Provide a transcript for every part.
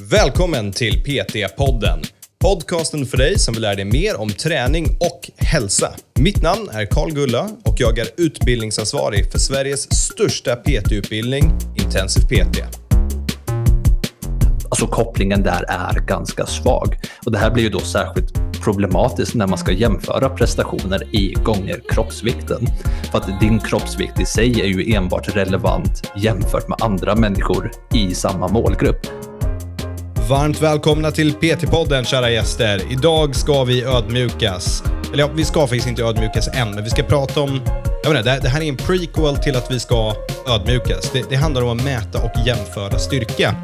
Välkommen till PT-podden. Podcasten för dig som vill lära dig mer om träning och hälsa. Mitt namn är Karl Gulla och jag är utbildningsansvarig för Sveriges största PT-utbildning, Intensiv PT. Alltså kopplingen där är ganska svag och det här blir ju då särskilt problematiskt när man ska jämföra prestationer i gånger kroppsvikten. För att din kroppsvikt i sig är ju enbart relevant jämfört med andra människor i samma målgrupp. Varmt välkomna till PT-podden kära gäster. Idag ska vi ödmjukas. Eller ja, vi ska faktiskt inte ödmjukas än, men vi ska prata om... Jag menar, det här är en prequel till att vi ska ödmjukas. Det, det handlar om att mäta och jämföra styrka.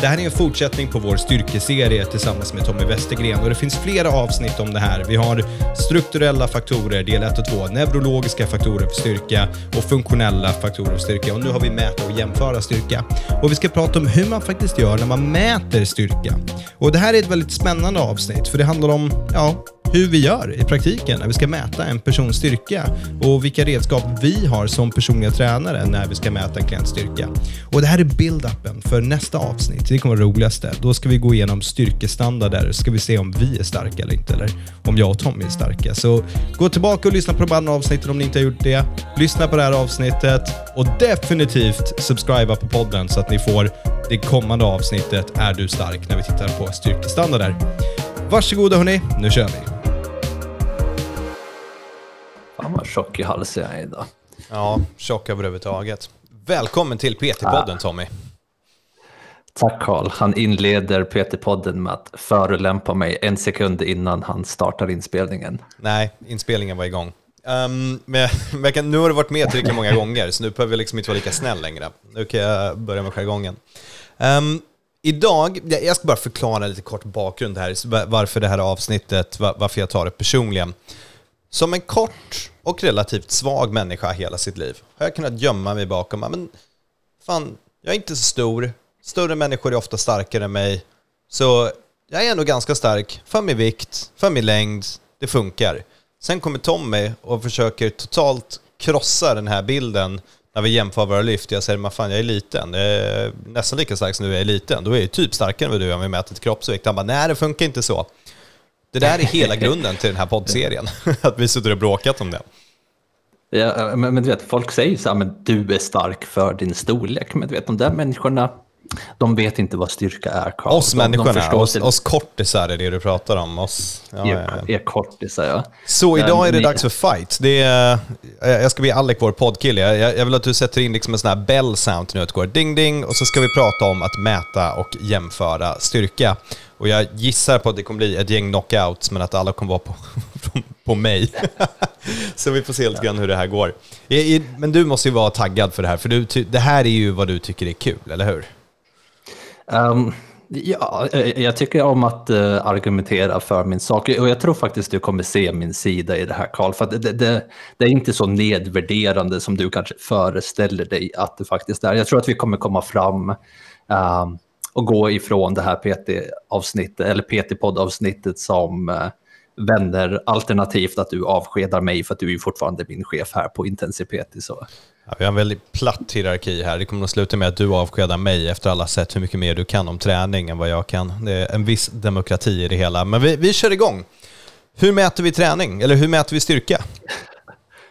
Det här är en fortsättning på vår styrkeserie tillsammans med Tommy Westergren och det finns flera avsnitt om det här. Vi har strukturella faktorer, del 1 och 2, neurologiska faktorer för styrka och funktionella faktorer för styrka. Och nu har vi mäta och jämföra styrka. Och vi ska prata om hur man faktiskt gör när man mäter styrka. Och det här är ett väldigt spännande avsnitt för det handlar om, ja, hur vi gör i praktiken när vi ska mäta en persons styrka och vilka redskap vi har som personliga tränare när vi ska mäta en klients styrka. Och det här är build-upen för nästa avsnitt. Det kommer vara det roligaste. Då ska vi gå igenom styrkestandarder. Ska vi se om vi är starka eller inte, eller om jag och Tommy är starka. Så gå tillbaka och lyssna på de andra avsnitten om ni inte har gjort det. Lyssna på det här avsnittet och definitivt subscriba på podden så att ni får det kommande avsnittet Är du stark? när vi tittar på styrkestandarder. Varsågoda hörni, nu kör vi. Fan vad tjock i halsen jag är idag. Ja, tjock överhuvudtaget. Välkommen till PT-podden Tommy. Tack Karl. Han inleder PT-podden med att förolämpa mig en sekund innan han startar inspelningen. Nej, inspelningen var igång. Um, men, men nu har du varit med tillräckligt många gånger, så nu behöver jag liksom inte vara lika snäll längre. Nu kan jag börja med jargongen. Um, idag, jag ska bara förklara lite kort bakgrund här, varför det här avsnittet, varför jag tar det personligen. Som en kort och relativt svag människa hela sitt liv har jag kunnat gömma mig bakom, men fan, jag är inte så stor, större människor är ofta starkare än mig, så jag är ändå ganska stark för min vikt, för min längd, det funkar. Sen kommer Tommy och försöker totalt krossa den här bilden när vi jämför våra lyft. Jag säger, men fan jag är liten, jag är nästan lika stark som du är liten, då är jag typ starkare än vad du är om vi mäter till kroppsvikt. Han bara, nej det funkar inte så. Det där är hela grunden till den här poddserien, att vi sitter och bråkat om det. Ja, men, men, du vet, folk säger så här, men du är stark för din storlek. Men du vet, de där människorna, de vet inte vad styrka är. Carl. Oss de, människorna, de oss, oss kortisar är det du pratar om. Oss, ja, är, är kortisar, ja. Så idag är det dags för fight. Det är, jag ska be Alec, vår poddkille, jag, jag vill att du sätter in liksom en sån här bell sound nu, att det går ding ding, och så ska vi prata om att mäta och jämföra styrka. Och jag gissar på att det kommer bli ett gäng knockouts, men att alla kommer vara på, på mig. så vi får se lite grann hur det här går. Men du måste ju vara taggad för det här, för du, det här är ju vad du tycker är kul, eller hur? Um, ja, eh, jag tycker om att uh, argumentera för min sak. Och jag tror faktiskt du kommer se min sida i det här, Karl. För det, det, det, är inte så nedvärderande som du kanske föreställer dig att det faktiskt är. Jag tror att vi kommer komma fram um, och gå ifrån det här PT-avsnittet, eller PT-poddavsnittet som uh, vänner, alternativt att du avskedar mig för att du är fortfarande min chef här på Intensiv PT. Så. Ja, vi har en väldigt platt hierarki här. Det kommer att sluta med att du avskedar mig efter alla sett hur mycket mer du kan om träning än vad jag kan. Det är en viss demokrati i det hela. Men vi, vi kör igång. Hur mäter vi träning? Eller hur mäter vi styrka?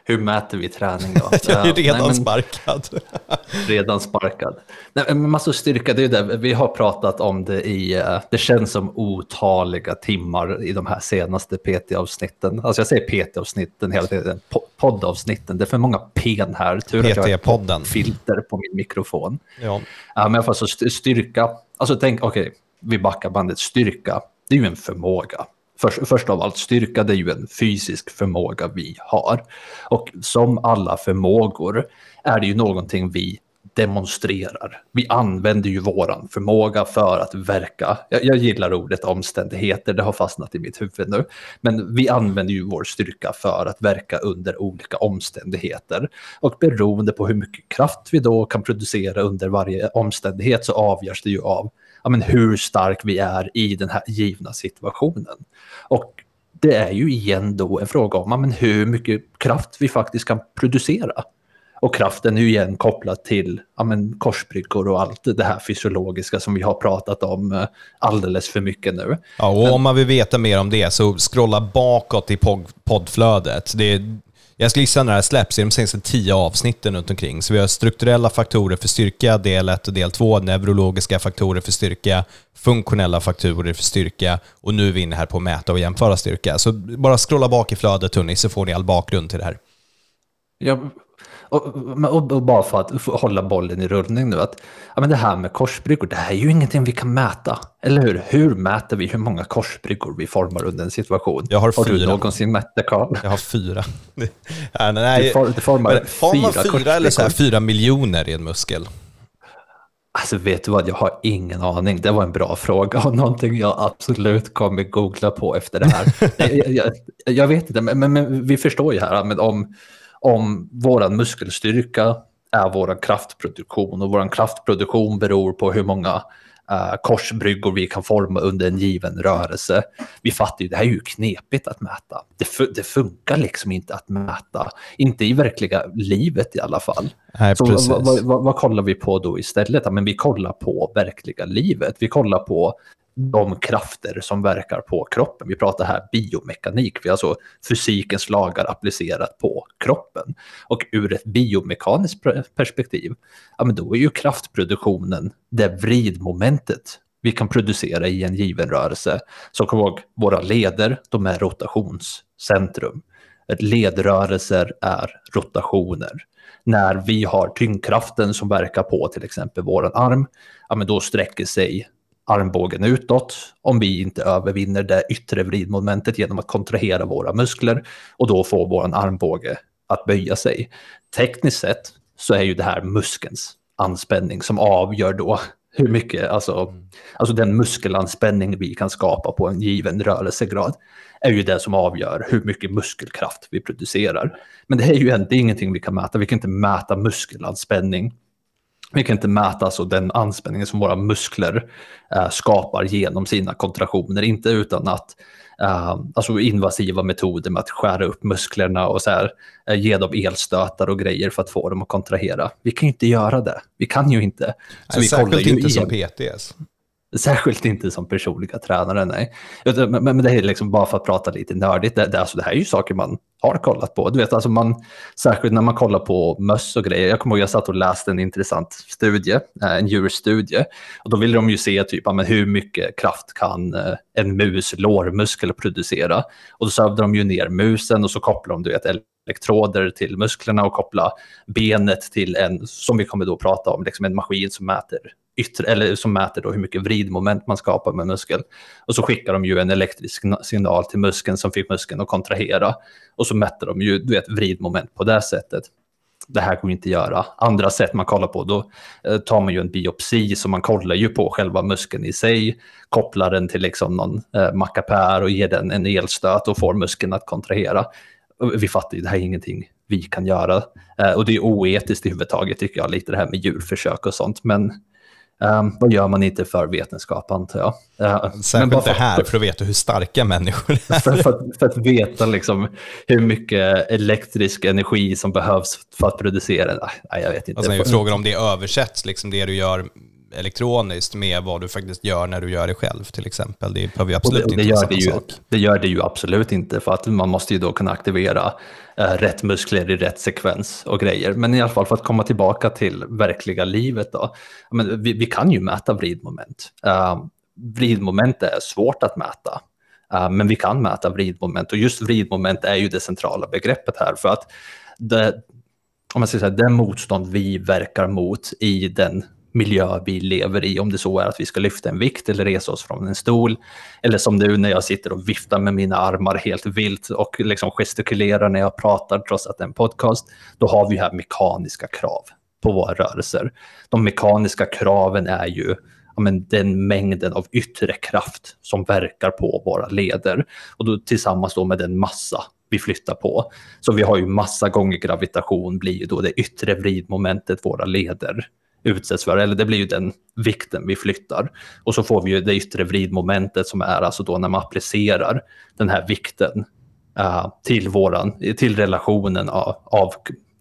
Hur mäter vi träning då? jag är redan Nej, men, sparkad. redan sparkad. Nej, men massa styrka, det är det. Vi har pratat om det i, eh, det känns som otaliga timmar i de här senaste PT-avsnitten. Alltså jag säger PT-avsnitten hela tiden, poddavsnitten. Det är för många pen här. Tur att jag har filter på min mikrofon. Ja. men i alla fall så styrka, alltså tänk, okej, okay, vi backar bandet, styrka, det är ju en förmåga. Först, först av allt, styrka det är ju en fysisk förmåga vi har. Och som alla förmågor är det ju någonting vi demonstrerar. Vi använder ju våran förmåga för att verka. Jag, jag, gillar ordet omständigheter, det har fastnat i mitt huvud nu. Men vi använder ju vår styrka för att verka under olika omständigheter. Och beroende på hur mycket kraft vi då kan producera under varje omständighet så avgörs det ju av ja, men hur stark vi är i den här givna situationen. Och det är ju igen då en fråga om ja, men hur mycket kraft vi faktiskt kan producera. Och kraften är ju igen kopplad till ja, men, korsbryggor och allt det här fysiologiska som vi har pratat om eh, alldeles för mycket nu. Ja, och om man vill veta mer om det så scrolla bakåt i poddflödet. Det är, jag skulle gissa när det här släpps i de senaste tio avsnitten runt omkring. Så vi har strukturella faktorer för styrka, del 1 och del 2, neurologiska faktorer för styrka, funktionella faktorer för styrka och nu är vi inne här på att mäta och jämföra styrka. Så bara scrolla bak i flödet hörni, så får ni all bakgrund till det här. Jag och, och, och, bara för att hålla bollen i rullning nu, att ja, men det här med korsbryggor, det här är ju ingenting vi kan mäta. Eller hur? Hur mäter vi hur många korsbryggor vi formar under en situation? Jag har, har fyra. du någonsin mätt det, Carl? Jag har fyra. ja, nej, du, for, du formar men, fyra, man fyra eller så här, fyra miljoner i en muskel? Alltså vet du vad, jag har ingen aning. Det var en bra fråga och någonting jag absolut kommer googla på efter det här. jag, jag, jag, vet inte, men, men, vi förstår ju här, men om om vår muskelstyrka är vår kraftproduktion och vår kraftproduktion beror på hur många uh, korsbryggor vi kan forma under en given rörelse. Vi fattar ju, det här är ju knepigt att mäta. Det, det funkar liksom inte att mäta, inte i verkliga livet i alla fall. Nej, Så vad, vad, vad, kollar vi på då istället? Men vi kollar på verkliga livet. Vi kollar på de krafter som verkar på kroppen. Vi pratar här biomekanik, vi har alltså fysikens lagar applicerat på kroppen. Och ur ett biomekaniskt perspektiv, ja men då är ju kraftproduktionen det vridmomentet vi kan producera i en given rörelse. Så kom ihåg, våra leder, de är rotationscentrum. Ledrörelser är rotationer. När vi har tyngdkraften som verkar på till exempel vår arm, ja men då sträcker sig armbågen utåt om vi inte övervinner det yttre vridmomentet genom att kontrahera våra muskler och då få vår armbåge att böja sig. Tekniskt sett så är ju det här muskelns anspänning som avgör då hur mycket, alltså, alltså den muskelanspänning vi kan skapa på en given rörelsegrad är ju det som avgör hur mycket muskelkraft vi producerar. Men det är ju inte ingenting vi kan mäta, vi kan inte mäta muskelanspänning vi kan inte mäta alltså den anspänningen som våra muskler äh, skapar genom sina kontraktioner, inte utan att äh, alltså invasiva metoder med att skära upp musklerna och så här, äh, ge dem elstötar och grejer för att få dem att kontrahera. Vi kan ju inte göra det. Vi kan ju inte. Så Nej, vi särskilt inte som PTS. Särskilt inte som personliga tränare, nej. Men, men det är liksom bara för att prata lite nördigt. Det, det, alltså, det här är ju saker man har kollat på. Du vet, alltså man, särskilt när man kollar på möss och grejer. Jag kommer ihåg jag satt och läste en intressant studie, eh, en djurstudie. Och då ville de ju se typ, men hur mycket kraft kan eh, en mus lårmuskel producera. Och då sövde de ju ner musen och så kopplade de du vet, elektroder till musklerna och koppla benet till en, som vi kommer då prata om, liksom en maskin som mäter yttre, eller som mäter då hur mycket vridmoment man skapar med muskeln. Och så skickar de ju en elektrisk signal till muskeln som fick muskeln att kontrahera. Och så mätte de ju du vet, vridmoment på det sättet. Det här går inte att göra. Andra sätt man kollar på, då eh, tar man ju en biopsi, så man kollar ju på själva muskeln i sig, kopplar den till liksom någon eh, mackapär och ger den en elstöt och får muskeln att kontrahera. Vi fattar ju, det här är ingenting vi kan göra. Eh, och det är oetiskt i huvud taget, tycker jag, lite det här med djurförsök och sånt. Men Um, vad gör man inte för vetenskap antar jag. Uh, Särskilt för, det här för att veta hur starka människor är. För, för, för att veta liksom hur mycket elektrisk energi som behövs för att producera. Nej, jag vet inte. Och sen är frågan om det översätts, liksom det du gör elektroniskt med vad du faktiskt gör när du gör det själv till exempel. Det behöver ju absolut det, det inte vara samma sak. Det gör det ju absolut inte för att man måste ju då kunna aktivera äh, rätt muskler i rätt sekvens och grejer. Men i alla fall för att komma tillbaka till verkliga livet då. Men vi, vi kan ju mäta vridmoment. Uh, vridmoment är svårt att mäta. Uh, men vi kan mäta vridmoment och just vridmoment är ju det centrala begreppet här för att det, om man säger så här, det motstånd vi verkar mot i den miljö vi lever i, om det så är att vi ska lyfta en vikt eller resa oss från en stol. Eller som nu när jag sitter och viftar med mina armar helt vilt och liksom gestikulerar när jag pratar trots att det är en podcast. Då har vi här mekaniska krav på våra rörelser. De mekaniska kraven är ju ja, men den mängden av yttre kraft som verkar på våra leder. Och då tillsammans då med den massa vi flyttar på. Så vi har ju massa gånger gravitation blir ju då det yttre vridmomentet våra leder utsätts för, eller det blir ju den vikten vi flyttar. Och så får vi ju det yttre vridmomentet som är alltså då när man applicerar den här vikten uh, till, våran, till relationen av, av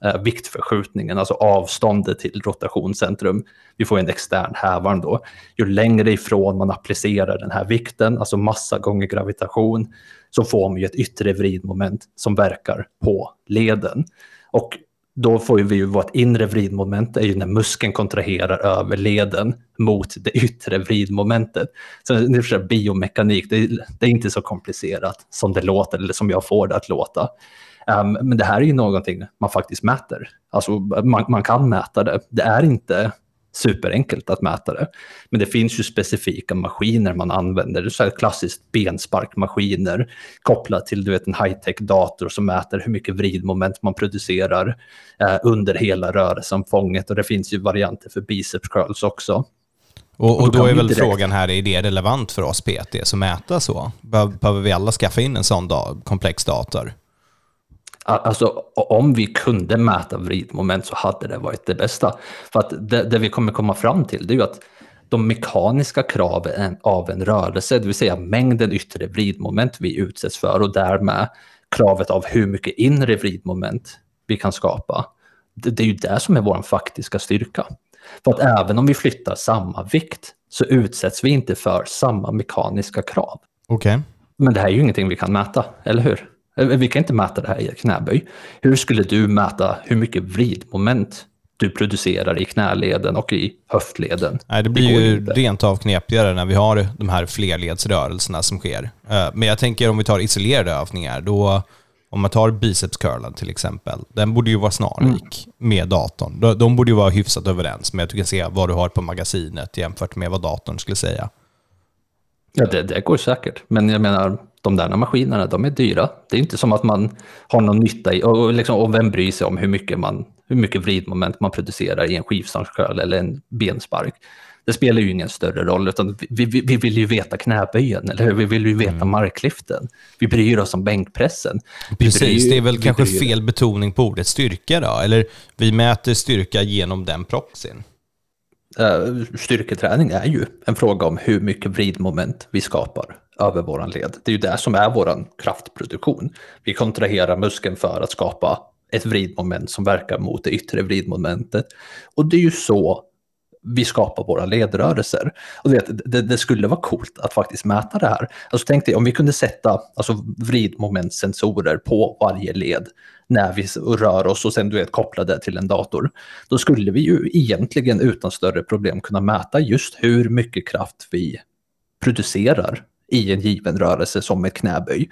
uh, viktförskjutningen, alltså avståndet till rotationscentrum. Vi får en extern hävarm då. Ju längre ifrån man applicerar den här vikten, alltså massa gånger gravitation, så får man ju ett yttre vridmoment som verkar på leden. Och då får vi ju vårt inre vridmoment, det är ju när muskeln kontraherar över leden mot det yttre vridmomentet. Så det är biomekanik, det är, det är, inte så komplicerat som det låter, eller som jag får det att låta. Um, men det här är ju någonting man faktiskt mäter. Alltså man, man kan mäta det. Det är inte superenkelt att mäta det. Men det finns ju specifika maskiner man använder, så här klassiskt bensparkmaskiner kopplat till du vet, en high-tech dator som mäter hur mycket vridmoment man producerar eh, under hela rörelseomfånget och det finns ju varianter för biceps curls också. Och, och, då är väl direkt... frågan här, är det relevant för oss PT som mäta så? Behöver vi alla skaffa in en sån da komplex dator? Alltså om vi kunde mäta vridmoment så hade det varit det bästa. För att det, det vi kommer komma fram till det är ju att de mekaniska kraven av en rörelse, det vill säga mängden yttre vridmoment vi utsätts för och därmed kravet av hur mycket inre vridmoment vi kan skapa. Det, det är ju det som är vår faktiska styrka. För att även om vi flyttar samma vikt så utsätts vi inte för samma mekaniska krav. Okej. Okay. Men det här är ju ingenting vi kan mäta, eller hur? Eh, vi kan inte mäta det här i knäböj. Hur skulle du mäta hur mycket vridmoment du producerar i knäleden och i höftleden? Nej, det blir det ju inte. rent av knepigare när vi har de här flerledsrörelserna som sker. Eh, men jag tänker om vi tar isolerade övningar, då om man tar bicepscurlen till exempel, den borde ju vara snarlik mm. med datorn. De borde ju vara hyfsat överens med att du kan se vad du har på magasinet jämfört med vad datorn skulle säga. Ja, det, det går säkert. Men jag menar, de där maskinerna, de är dyra. Det är inte som att man har någon nytta i, och, liksom, och vem bryr sig om hur mycket, man, hur mycket vridmoment man producerar i en skivstångscurl eller en benspark. Det spelar ju ingen större roll, utan vi, vi, vi vill ju veta knäböjen, eller hur? Vi vill ju veta mm. marklyften. Vi bryr oss om bänkpressen. Precis, bryr, det är väl kanske fel betoning på ordet styrka då, eller vi mäter styrka genom den proxyn. Eh, styrketräning är ju en fråga om hur mycket vridmoment vi skapar över våran led. Det är ju det som är våran kraftproduktion. Vi kontraherar muskeln för att skapa ett vridmoment som verkar mot det yttre vridmomentet. Och det är ju så vi skapar våra ledrörelser. Och vet, det, det, skulle vara coolt att faktiskt mäta det här. Alltså tänk dig om vi kunde sätta alltså, vridmomentsensorer på varje led när vi rör oss och sen du vet koppla det till en dator. Då skulle vi ju egentligen utan större problem kunna mäta just hur mycket kraft vi producerar i en given rörelse som ett knäböj.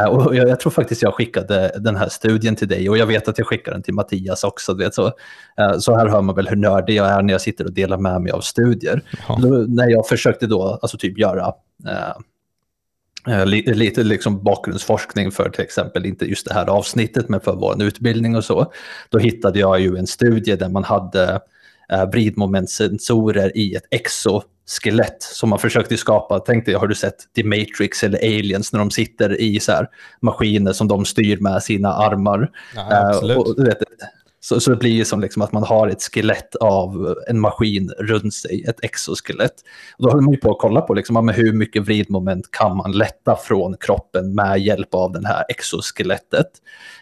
Uh, och jag, jag, tror faktiskt jag skickade den här studien till dig och jag vet att jag skickar den till Mattias också. Vet, så, uh, så här hör man väl hur nördig jag är när jag sitter och delar med mig av studier. Då, när jag försökte då alltså typ göra uh, lite liksom bakgrundsforskning för till exempel, inte just det här avsnittet, men för vår utbildning och så. Då hittade jag ju en studie där man hade eh, vridmomentsensorer i ett exoskelett som man försökte skapa. Tänk dig, har du sett The Matrix eller Aliens när de sitter i så maskiner som de styr med sina armar? Ja, absolut. Uh, och, vet, så, så det blir ju som liksom att man har ett skelett av en maskin runt sig, ett exoskelett. Och då håller man ju på att kolla på liksom, hur mycket vridmoment kan man lätta från kroppen med hjälp av det här exoskelettet.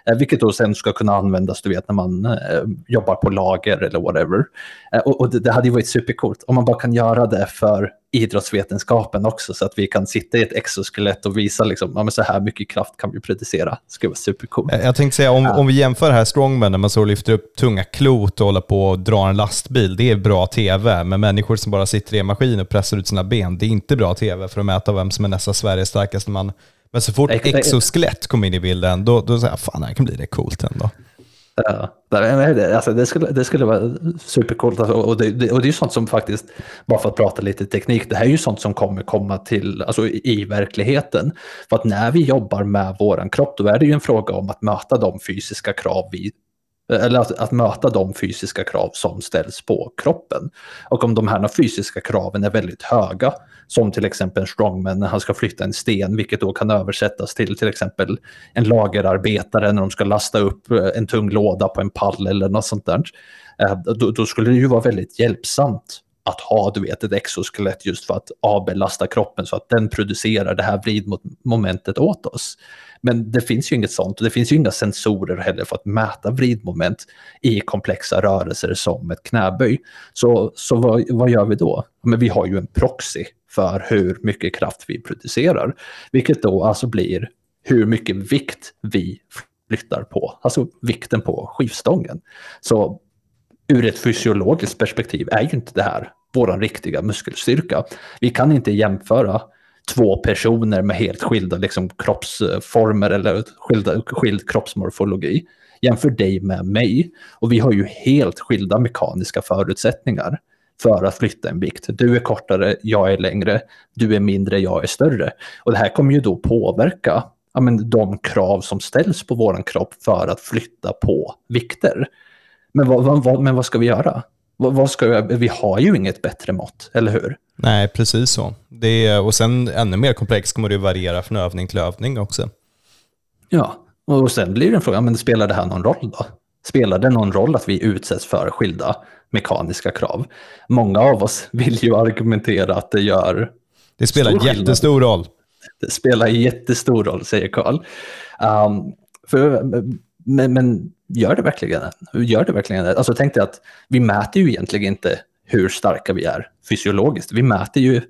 Eh, vilket då sen ska kunna användas du vet, när man eh, jobbar på lager eller whatever. Eh, och, och det, det, hade ju varit supercoolt om man bara kan göra det för idrottsvetenskapen också så att vi kan sitta i ett exoskelett och visa liksom, ja, men så här mycket kraft kan vi producera. Det skulle vara supercoolt. Jag tänkte säga, om, om vi jämför här strongman när man så lyfter upp tunga klot och håller på och drar en lastbil, det är bra tv. Men människor som bara sitter i en maskin och pressar ut sina ben, det är inte bra tv för att mäta vem som är nästa Sveriges starkaste man. Men så fort exoskelett kommer in i bilden, då, då säger jag, fan det här kan bli det coolt ändå. Ja, alltså det, skulle, det skulle vara supercoolt. Alltså, och, det, det, och det är ju sånt som faktiskt, bara för att prata lite teknik, det här är ju sånt som kommer komma till alltså, i verkligheten. För att när vi jobbar med våran kropp, då är det ju en fråga om att möta de fysiska krav vi eller att, att, möta de fysiska krav som ställs på kroppen. Och om de här fysiska kraven är väldigt höga, som till exempel en strongman när han ska flytta en sten, vilket då kan översättas till till exempel en lagerarbetare när de ska lasta upp eh, en tung låda på en pall eller något sånt där. Eh, då, då skulle det ju vara väldigt hjälpsamt att ha du vet, ett exoskelett just för att avbelasta kroppen så att den producerar det här vridmomentet åt oss. Men det finns ju inget sånt och det finns ju inga sensorer heller för att mäta vridmoment i komplexa rörelser som ett knäböj. Så, så vad, vad gör vi då? Men vi har ju en proxy för hur mycket kraft vi producerar, vilket då alltså blir hur mycket vikt vi flyttar på, alltså vikten på skivstången. Så ur ett fysiologiskt perspektiv är ju inte det här vår riktiga muskelstyrka. Vi kan inte jämföra två personer med helt skilda liksom, kroppsformer eller skilda, skild kroppsmorfologi. Jämför dig med mig och vi har ju helt skilda mekaniska förutsättningar för att flytta en vikt. Du är kortare, jag är längre, du är mindre, jag är större. Och det här kommer ju då påverka ja, men, de krav som ställs på vår kropp för att flytta på vikter. Men vad, vad, men vad ska vi göra? Vad, vad ska vi, vi har ju inget bättre mått, eller hur? Nej, precis så. Det är, och sen ännu mer komplext kommer det variera från övning till övning också. Ja, och sen blir det en fråga, men spelar det här någon roll då? Spelar det någon roll att vi utsätts för skilda mekaniska krav? Många av oss vill ju argumentera att det gör Det spelar jättestor roll. Det spelar jättestor roll, säger Karl. Um, för, men, men, gör det verkligen det? Gör det verkligen det? Alltså tänk dig att vi mäter ju egentligen inte hur starka vi är fysiologiskt. Vi mäter ju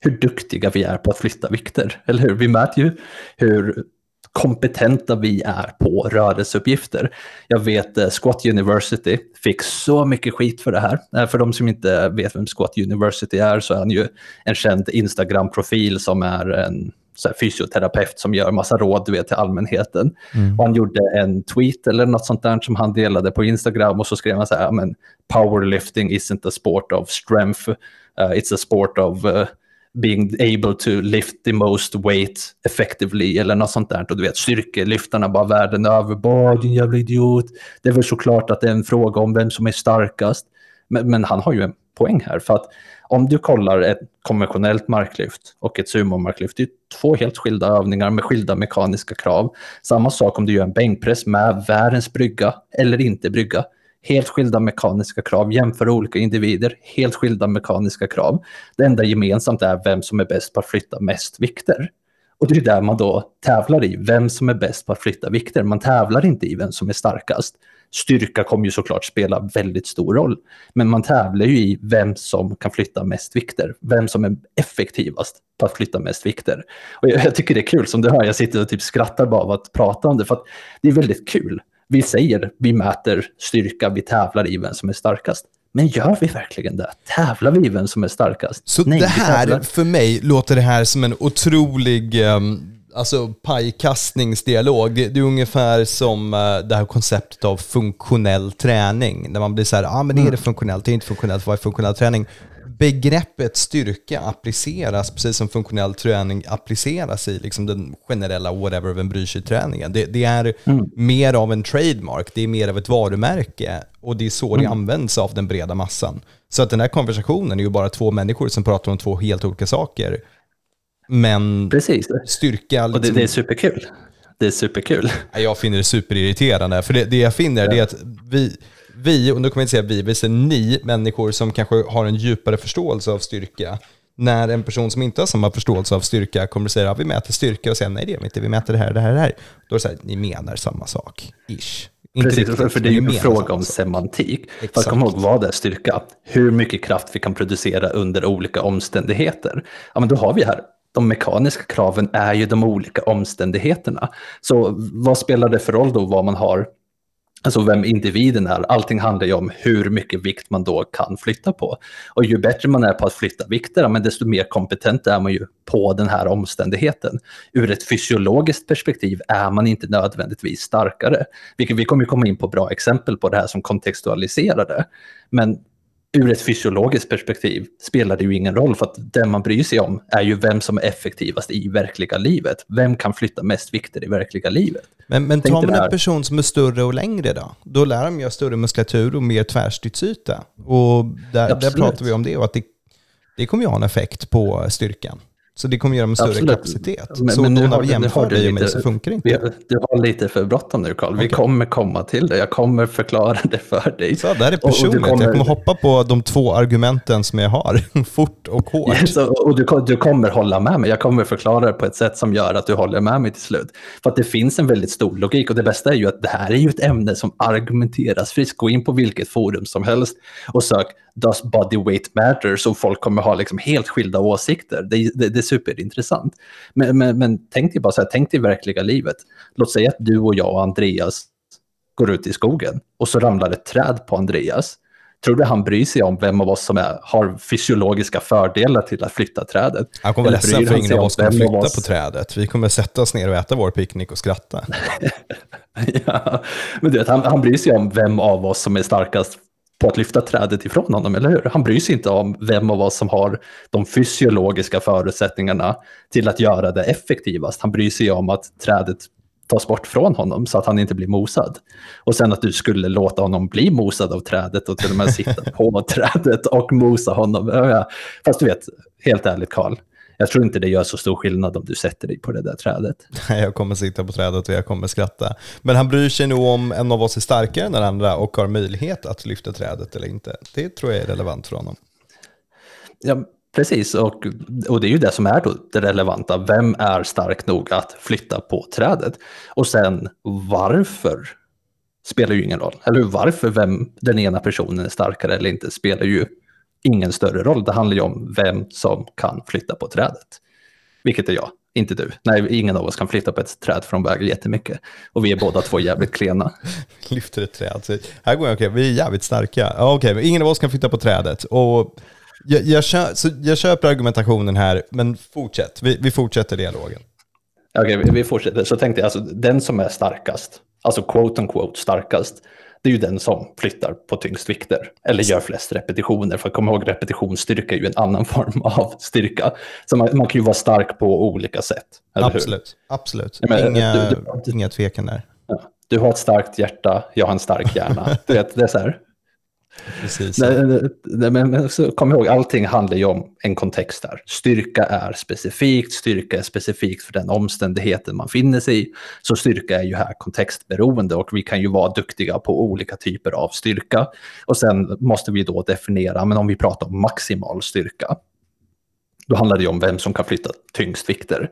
hur duktiga vi är på att flytta vikter, eller hur? Vi mäter ju hur kompetenta vi är på rörelseuppgifter. Jag vet eh, Squat University fick så mycket skit för det här. Eh, för de som inte vet vem Squat University är så är han ju en känd Instagram-profil som är en fysioterapeut som gör massa råd du vet, till allmänheten. Mm. Och han gjorde en tweet eller något sånt där som han delade på Instagram och så skrev han så här, men powerlifting isn't a sport of strength, uh, it's a sport of uh, being able to lift the most weight effectively eller något sånt där. Och du vet, styrkelyftarna bara världen över, bara din jävla idiot. Det är väl såklart att det är en fråga om vem som är starkast. Men, men han har ju en poäng här, för att om du kollar ett konventionellt marklyft och ett sumomarklyft, det är två helt skilda övningar med skilda mekaniska krav. Samma sak om du gör en bänkpress med världens brygga eller inte brygga. Helt skilda mekaniska krav, jämför olika individer, helt skilda mekaniska krav. Det enda gemensamt är vem som är bäst på att flytta mest vikter. Och det är där man då tävlar i, vem som är bäst på att flytta vikter. Man tävlar inte i vem som är starkast. Styrka kommer ju såklart spela väldigt stor roll. Men man tävlar ju i vem som kan flytta mest vikter. Vem som är effektivast på att flytta mest vikter. Och jag, jag tycker det är kul, som du hör, jag sitter och typ skrattar bara av att prata om det. För att det är väldigt kul. Vi säger, vi mäter styrka, vi tävlar i vem som är starkast. Men gör vi verkligen det? Tävlar vi i vem som är starkast? Så Nej, det här, för mig, låter det här som en otrolig um alltså pajkastningsdialog. Det är ungefär som uh, det här konceptet av funktionell träning. Där man blir så här, ja ah, men det är det mm. funktionellt, det är inte funktionellt, vad är funktionell träning? Begreppet styrka appliceras, precis som funktionell träning appliceras i liksom den generella whatever vem bryr sig-träningen. Det, det, är mm. mer av en trademark, det är mer av ett varumärke och det är så mm. det används av den breda massan. Så att den här konversationen är ju bara två människor som pratar om två helt olika saker. Men Precis. styrka... Liksom, och det, det, är superkul. Det är superkul. Jag finner det superirriterande. För det, det jag finner ja. är att vi, vi, och nu kommer jag inte säga vi, vi säger ni människor som kanske har en djupare förståelse av styrka. När en person som inte har samma förståelse av styrka kommer att säga att vi mäter styrka och säger nej det gör vi inte, vi mäter det här, det här, det här. Då är det så här, ni menar samma sak, ish. Inte Precis, riktigt, för det är ju en fråga om semantik. Exakt. För att komma ihåg vad är styrka? Hur mycket kraft vi kan producera under olika omständigheter. Ja, men då har vi här de mekaniska kraven är ju de olika omständigheterna. Så vad spelar det för roll då vad man har, alltså vem individen är? Allting handlar ju om hur mycket vikt man då kan flytta på. Och ju bättre man är på att flytta vikter, men desto mer kompetent är man ju på den här omständigheten. Ur ett fysiologiskt perspektiv är man inte nödvändigtvis starkare. Vilket vi kommer komma in på bra exempel på det här som kontextualiserar det. Men ur ett fysiologiskt perspektiv spelar det ju ingen roll för att det man bryr sig om är ju vem som är effektivast i verkliga livet. Vem kan flytta mest vikter i verkliga livet? Men, men tar man en person som är större och längre då? Då lär de ju ha större muskulatur och mer tvärstridsyta. Och där, där pratar vi om det och att det, det kommer ju ha en effekt på styrkan. Så det kommer göra med större Absolut. kapacitet. Men, så men nu har, jämför dig och mig så funkar det inte. Du har lite för bråttom nu Carl. Okay. Vi kommer komma till det. Jag kommer förklara det för dig. Så, det här är personligt. Kommer... Jag kommer hoppa på de två argumenten som jag har. Fort och hårt. Yes, och du, du kommer hålla med mig. Jag kommer förklara det på ett sätt som gör att du håller med mig till slut. För att det finns en väldigt stor logik. Och det bästa är ju att det här är ju ett ämne som argumenteras friskt. Gå in på vilket forum som helst och sök Does body weight matter? Så folk kommer ha liksom helt skilda åsikter. Det, det, det är superintressant. Men, men, men tänk dig bara så här, tänk dig verkliga livet. Låt säga att du och jag och Andreas går ut i skogen och så ramlar ett träd på Andreas. Tror du han bryr sig om vem av oss som är, har fysiologiska fördelar till att flytta trädet? Han kommer vara ledsen för ingen av oss kan flytta oss... på trädet. Vi kommer sätta oss ner och äta vår picknick och skratta. ja, men du vet, han, han bryr sig om vem av oss som är starkast på att lyfta trädet ifrån honom, eller hur? Han bryr sig inte om vem av oss som har de fysiologiska förutsättningarna till att göra det effektivast. Han bryr sig om att trädet tas bort från honom så att han inte blir mosad. Och sen att du skulle låta honom bli mosad av trädet och till och med sitta på trädet och mosa honom. Fast du vet, helt ärligt Karl, jag tror inte det gör så stor skillnad om du sätter dig på det där trädet. Jag kommer sitta på trädet och jag kommer skratta. Men han bryr sig nog om en av oss är starkare än den andra och har möjlighet att lyfta trädet eller inte. Det tror jag är relevant för honom. Ja, precis. Och, och det är ju det som är då det relevanta. Vem är stark nog att flytta på trädet? Och sen varför spelar ju ingen roll. Eller varför vem den ena personen är starkare eller inte spelar ju ingen större roll. Det handlar ju om vem som kan flytta på trädet. Vilket är jag, inte du. Nej, ingen av oss kan flytta på ett träd för de väger jättemycket. Och vi är båda två jävligt klena. Lyfter ett träd. Så här går jag, okej, vi är jävligt starka. Okej, okay, ingen av oss kan flytta på trädet. Och jag, jag, kö, så jag köper argumentationen här, men fortsätt. Vi, vi fortsätter dialogen. Okej, okay, vi, vi fortsätter. Så tänkte jag, alltså, den som är starkast, alltså quote on quote starkast, det är ju den som flyttar på tyngst vikter eller gör flest repetitioner. För komma ihåg, repetitionsstyrka är ju en annan form av styrka. Så man, man kan ju vara stark på olika sätt. Absolut, hur? absolut. Men, inga, du, du, inga tvekan där. Ja, du har ett starkt hjärta, jag har en stark hjärna. du vet, det är så här. Precis. Nej, men, så kom ihåg, allting handlar ju om en kontext där. Styrka är specifikt, styrka är specifikt för den omständigheten man finner sig i. Så styrka är ju här kontextberoende och vi kan ju vara duktiga på olika typer av styrka. Och sen måste vi då definiera, men om vi pratar om maximal styrka, då handlar det ju om vem som kan flytta tyngst vikter.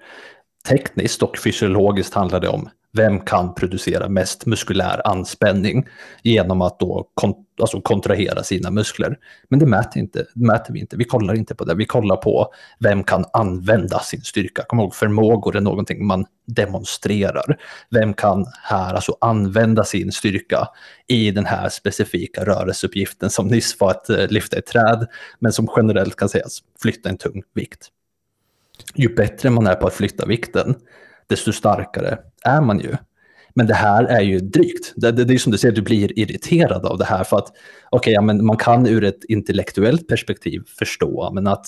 Tekniskt och fysiologiskt handlar det om vem kan producera mest muskulär anspänning genom att då kont alltså kontrahera sina muskler. Men det mäter, inte, det mäter vi inte, vi kollar inte på det. Vi kollar på vem kan använda sin styrka. Kom ihåg, förmågor är någonting man demonstrerar. Vem kan här alltså använda sin styrka i den här specifika rörelseuppgiften som nyss var att eh, lyfta ett träd, men som generellt kan sägas flytta en tung vikt. Ju bättre man är på att flytta vikten, desto starkare är man ju. Men det här är ju drygt. Det, det, det är som du säger, du blir irriterad av det här. För att okay, ja, men man kan ur ett intellektuellt perspektiv förstå men att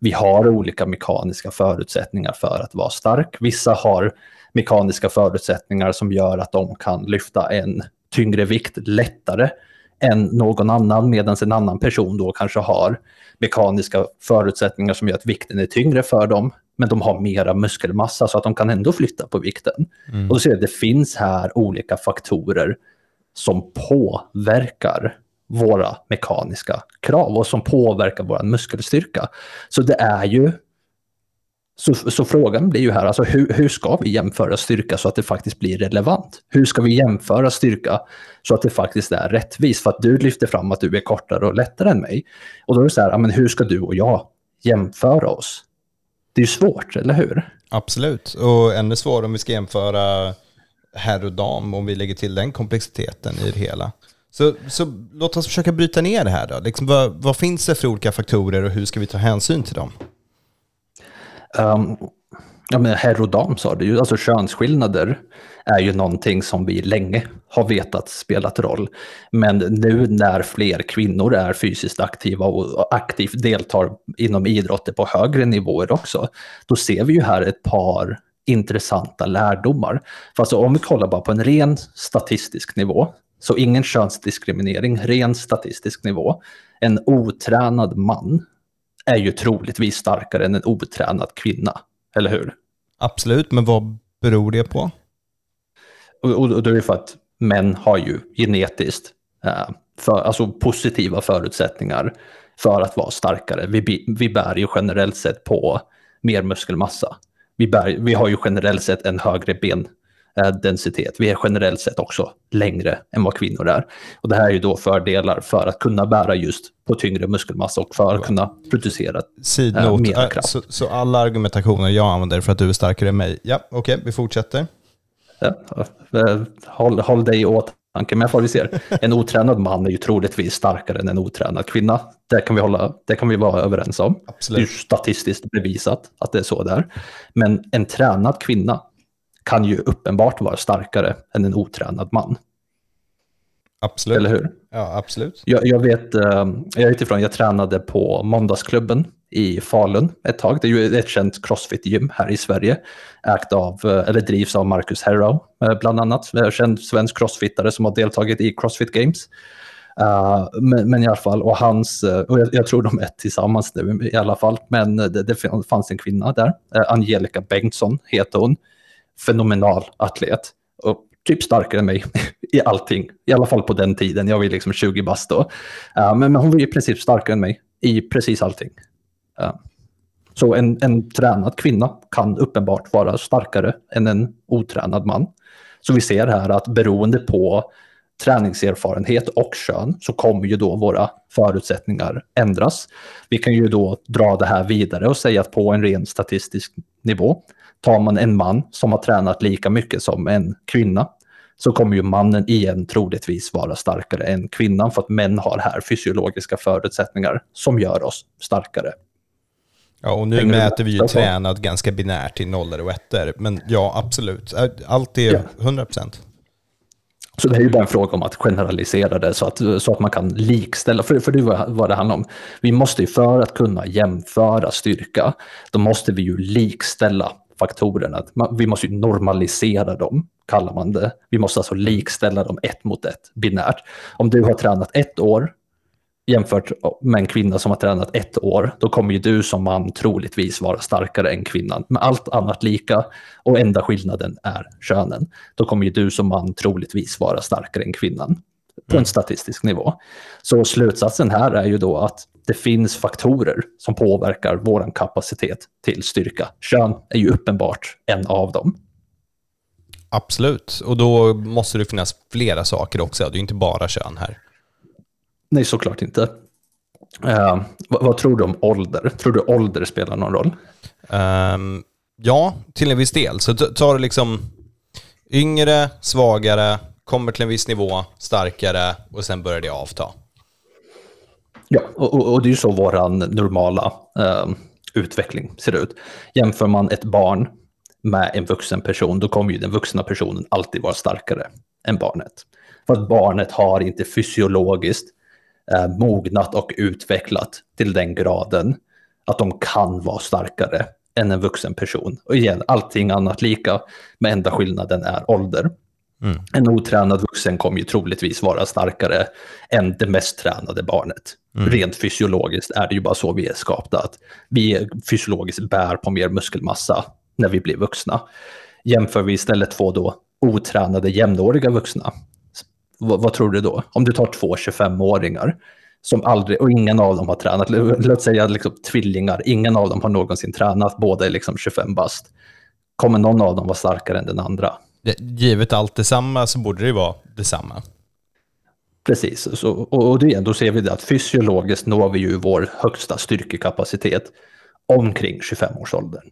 vi har olika mekaniska förutsättningar för att vara stark. Vissa har mekaniska förutsättningar som gör att de kan lyfta en tyngre vikt lättare än någon annan, medan en annan person då kanske har mekaniska förutsättningar som gör att vikten är tyngre för dem, men de har mera muskelmassa så att de kan ändå flytta på vikten. Mm. Och då ser jag att det finns här olika faktorer som påverkar våra mekaniska krav och som påverkar vår muskelstyrka. Så det är ju så, så, frågan blir ju här, alltså hur, hur, ska vi jämföra styrka så att det faktiskt blir relevant? Hur ska vi jämföra styrka så att det faktiskt är rättvist? För att du lyfter fram att du är kortare och lättare än mig. Och då är det så här, men hur ska du och jag jämföra oss? Det är ju svårt, eller hur? Absolut, och ännu svårare om vi ska jämföra herr och dam, om vi lägger till den komplexiteten i det hela. Så, så låt oss försöka bryta ner det här då. Liksom, vad, vad finns det för olika faktorer och hur ska vi ta hänsyn till dem? Um, ja, men herr och dam sa du. ju, alltså könsskillnader är ju någonting som vi länge har vetat spelat roll. Men nu när fler kvinnor är fysiskt aktiva och aktivt deltar inom idrotter på högre nivåer också, då ser vi ju här ett par intressanta lärdomar. För alltså om vi kollar bara på en ren statistisk nivå, så ingen könsdiskriminering, ren statistisk nivå. En otränad man är ju troligtvis starkare än en otränad kvinna, eller hur? Absolut, men vad beror det på? Och, och, och det är för att män har ju genetiskt eh, för, alltså positiva förutsättningar för att vara starkare. Vi, vi bär ju generellt sett på mer muskelmassa. Vi, bär, vi har ju generellt sett en högre bendensitet. Vi är generellt sett också längre än vad kvinnor är. Och det här är ju då fördelar för att kunna bära just på tyngre muskelmassa och för att kunna producera äh, mer kraft. Så, så, alla argumentationer jag använder för att du är starkare än mig, ja okej, okay, vi fortsätter. Ja, eh, håll, håll dig åt tanke. Men jag vi ser, en otränad man är ju troligtvis starkare än en otränad kvinna. Det kan vi, hålla, det kan vi vara överens om. Absolut. Det är statistiskt bevisat att det är så där. Men en tränad kvinna kan ju uppenbart vara starkare än en otränad man. Absolut. Eller hur? Ja, absolut. Jag, jag vet, eh, jag utifrån, jag tränade på Måndagsklubben i Falun ett tag. Det är ju ett känt crossfit-gym här i Sverige. Ägt av, eh, eller drivs av Marcus Harrow eh, bland annat. Känd svensk crossfittare som har deltagit i Crossfit Games. Uh, men, men, i alla fall, och hans, och jag, jag, tror de är tillsammans nu i alla fall, men det, det fanns en kvinna där, Angelica Bengtsson heter hon, fenomenal atlet och typ starkare än mig i allting, i alla fall på den tiden, jag var liksom 20 bast då. Uh, men, men hon var i princip starkare än mig i precis allting. Så en, en tränad kvinna kan uppenbart vara starkare än en otränad man. Så vi ser här att beroende på träningserfarenhet och kön så kommer ju då våra förutsättningar ändras. Vi kan ju då dra det här vidare och säga att på en ren statistisk nivå tar man en man som har tränat lika mycket som en kvinna så kommer ju mannen igen troligtvis vara starkare än kvinnan för att män har här fysiologiska förutsättningar som gör oss starkare. Ja, och nu Hänger mäter vi ju tränad ganska binärt i nollor och ettor. Men ja, absolut. Allt är ja. 100 procent. Så det är ju bara en fråga om att generalisera det så att, så att man kan likställa, för, för det är vad det handlar om. Vi måste ju för att kunna jämföra styrka, då måste vi ju likställa faktorerna. Vi måste ju normalisera dem, kallar man det. Vi måste alltså likställa dem ett mot ett, binärt. Om du har tränat ett år jämfört med en kvinna som har tränat ett år, då kommer ju du som man troligtvis vara starkare än kvinnan. Med allt annat lika och enda skillnaden är könen. Då kommer ju du som man troligtvis vara starkare än kvinnan på en statistisk nivå. Så slutsatsen här är ju då att det finns faktorer som påverkar vår kapacitet till styrka. Kön är ju uppenbart en av dem. Absolut, och då måste det finnas flera saker också. Det är inte bara kön här. Nej, såklart inte. Uh, vad, vad, tror du om ålder? Tror du ålder spelar någon roll? Um, ja, till en viss del. Så tar du liksom yngre, svagare, kommer till en viss nivå, starkare och sen börjar det avta. Ja, och, och, det är ju så vår normala eh, utveckling ser ut. Jämför man ett barn med en vuxen person, då kommer ju den vuxna personen alltid vara starkare än barnet. För att barnet har inte fysiologiskt eh, mognat och utvecklat till den graden att de kan vara starkare än en vuxen person. Och igen, allting annat lika, men enda skillnaden är ålder. Mm. En otränad vuxen kommer ju troligtvis vara starkare än det mest tränade barnet. Mm. Rent fysiologiskt är det ju bara så vi är skapta, att vi fysiologiskt bär på mer muskelmassa när vi blir vuxna. Jämför vi istället två då otränade jämnåriga vuxna vad, vad, tror du då? Om du tar två 25-åringar som aldrig, och ingen av dem har tränat, låt säga liksom tvillingar, ingen av dem har någonsin tränat, båda är liksom 25 bast. Kommer någon av dem vara starkare än den andra? Givet allt detsamma så borde det vara detsamma. Precis, så, och, och det, då ser vi det att fysiologiskt når vi ju vår högsta styrkekapacitet omkring 25-årsåldern.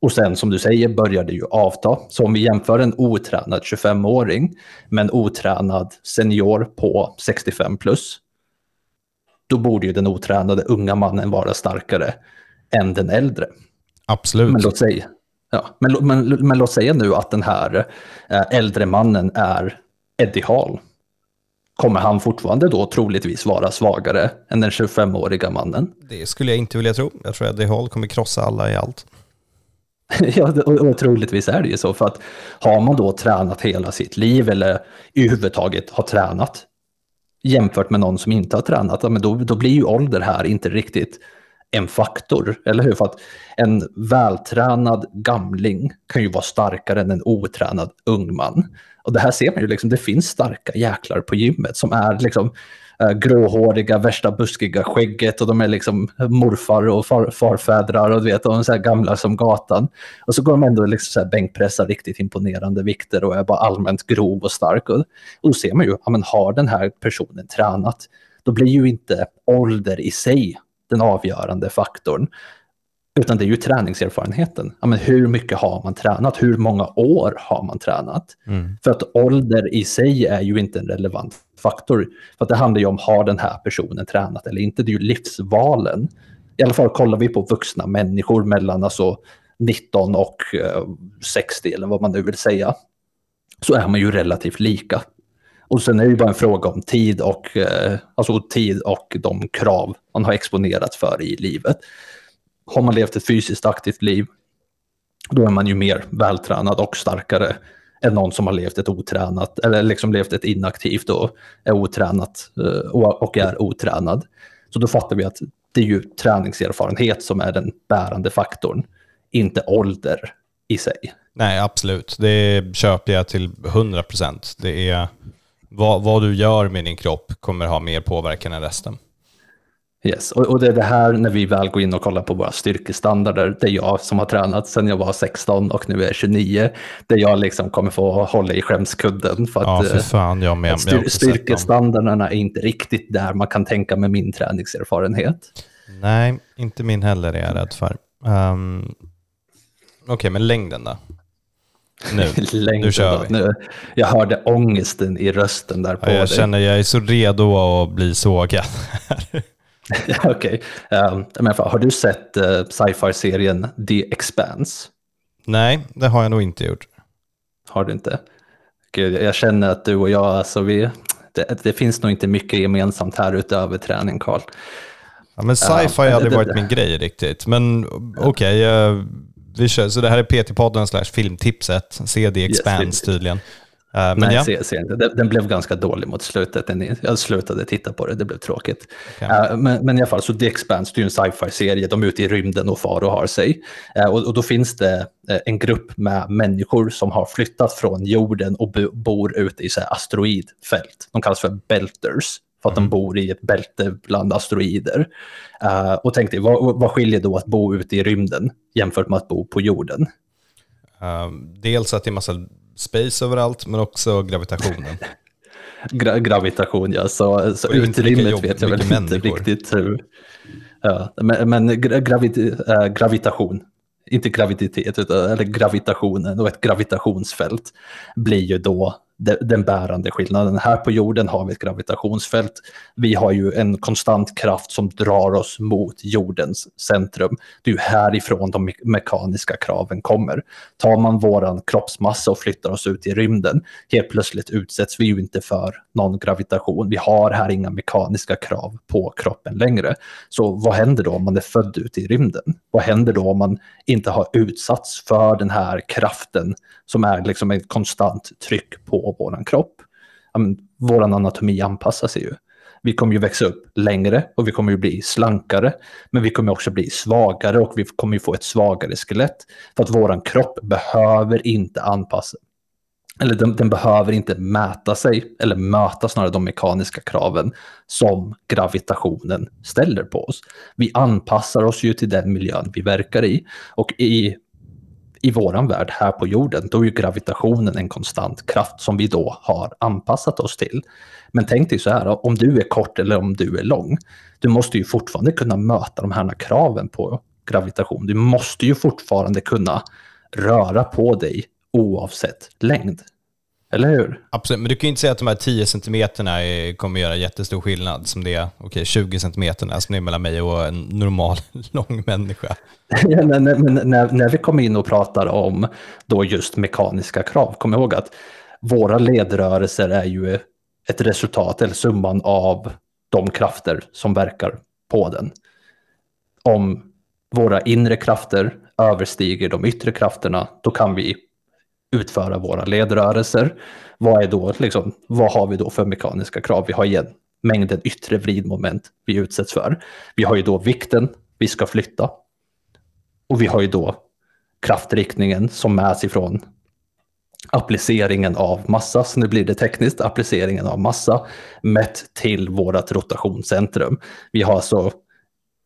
Och sen som du säger börjar det ju avta. Så om vi jämför en otränad 25-åring med en otränad senior på 65 plus, då borde ju den otränade unga mannen vara starkare än den äldre. Absolut. Men låt säga, ja, men, men, men låt säga nu att den här äh, äldre mannen är Eddie Hall. Kommer han fortfarande då troligtvis vara svagare än den 25-åriga mannen? Det skulle jag inte vilja tro. Jag tror att Eddie Hall kommer krossa alla i allt. ja, och, troligtvis är det ju så. För att har man då tränat hela sitt liv eller överhuvudtaget har tränat jämfört med någon som inte har tränat, men då, då blir ju ålder här inte riktigt en faktor, eller hur? För att en vältränad gamling kan ju vara starkare än en otränad ung man. Och det här ser man ju, liksom, det finns starka jäklar på gymmet som är liksom äh, gråhåriga, värsta buskiga skägget och de är liksom morfar och far, farfädrar och du vet, de är så här gamla som gatan. Och så går de ändå liksom så här riktigt imponerande vikter och är bara allmänt grov och stark. Och, och då ser man ju, ja men har den här personen tränat, då blir ju inte ålder i sig den avgörande faktorn. Utan det är ju träningserfarenheten. Ja, men hur mycket har man tränat? Hur många år har man tränat? Mm. För att ålder i sig är ju inte en relevant faktor. För att det handlar ju om, har den här personen tränat eller inte? Det är ju livsvalen. I alla fall kollar vi på vuxna människor mellan alltså 19 och eh, 60 eller vad man nu vill säga. Så är man ju relativt lika. Och sen är det ju bara en fråga om tid och, eh, alltså tid och de krav man har exponerat för i livet. Har man levt ett fysiskt aktivt liv, då är man ju mer vältränad och starkare än någon som har levt ett otränat, eller liksom levt ett inaktivt och är otränat eh, och är otränad. Så då fattar vi att det är ju träningserfarenhet som är den bärande faktorn, inte ålder i sig. Nej, absolut. Det köper jag till 100 procent. Det är vad, vad du gör med din kropp kommer ha mer påverkan än resten. Yes, och, och, det är det här när vi väl går in och kollar på våra styrkestandarder, det är jag som har tränat sedan jag var 16 och nu är 29, där jag liksom kommer få hålla i skämskudden. För att, ja, för fan, jag med. Styr, styrkestandarderna är inte riktigt där man kan tänka med min träningserfarenhet. Nej, inte min heller är jag rädd för. Um, Okej, okay, men längden då? Nu, nu kör vi. Nu, jag hörde ångesten i rösten där på ja, Jag dig. känner jag är så redo att bli sågad. Okej. Okay. Um, har du sett uh, sci-fi-serien The Expanse? Nej, det har jag nog inte gjort. Har du inte? Gud, jag känner att du och jag, alltså vi, det, det finns nog inte mycket gemensamt här utöver träning, Karl. Ja, men sci-fi uh, har aldrig varit min grej riktigt. Men okej, okay, uh, vi kör, så det här är PT-podden slash filmtipset. Se The Expanse yes, tydligen. Uh, men Nej, ja. se, se Den, den, blev ganska dålig mot slutet. Den, jag slutade titta på det, det blev tråkigt. Okay. Uh, men, men i alla fall, så The Expanse, det är ju en sci-fi-serie. De är ute i rymden och far och har sig. Uh, och, och, då finns det en grupp med människor som har flyttat från jorden och bor ute i så asteroidfält. De kallas för belters för att de bor i ett bälte bland asteroider. Uh, och tänk dig, vad, vad skiljer då att bo ute i rymden jämfört med att bo på jorden? Uh, dels att det är massa space överallt, men också gravitationen. Gra gravitation, ja. Så, så utrymmet jobb, vet jag väl inte riktigt hur... Ja, men, men gravit, äh, gravitation, inte graviditet, utan eller gravitationen och ett gravitationsfält blir ju då den bärande skillnaden. Här på jorden har vi ett gravitationsfält. Vi har ju en konstant kraft som drar oss mot jordens centrum. Det är ju härifrån de me mekaniska kraven kommer. Tar man vår kroppsmassa och flyttar oss ut i rymden, helt plötsligt utsätts vi ju inte för någon gravitation. Vi har här inga mekaniska krav på kroppen längre. Så vad händer då om man är född ute i rymden? Vad händer då om man inte har utsatts för den här kraften som är liksom ett konstant tryck på på vår kropp. Vår anatomi anpassar sig ju. Vi kommer ju växa upp längre och vi kommer ju bli slankare. Men vi kommer också bli svagare och vi kommer ju få ett svagare skelett. För att vår kropp behöver inte anpassa eller den, den, behöver inte mäta sig eller möta snarare de mekaniska kraven som gravitationen ställer på oss. Vi anpassar oss ju till den miljön vi verkar i och i i våran värld här på jorden, då är ju gravitationen en konstant kraft som vi då har anpassat oss till. Men tänk dig så här, om du är kort eller om du är lång, du måste ju fortfarande kunna möta de här kraven på gravitation. Du måste ju fortfarande kunna röra på dig oavsett längd. Eller hur? Absolut, men du kan ju inte säga att de här 10 centimeterna kommer göra jättestor skillnad som det är okay, 20 centimeterna som det är mellan mig och en normal lång människa. Ja, när, när, när, vi kommer in och pratar om då just mekaniska krav, kom ihåg att våra ledrörelser är ju ett resultat eller summan av de krafter som verkar på den. Om våra inre krafter överstiger de yttre krafterna, då kan vi utföra våra ledrörelser. Vad, är då, liksom, vad har vi då för mekaniska krav? Vi har igen mängden yttre vridmoment vi utsätts för. Vi har ju då vikten vi ska flytta. Och vi har ju då kraftriktningen som mäts ifrån appliceringen av massa, så nu blir det tekniskt, appliceringen av massa mätt till vårt rotationscentrum. Vi har alltså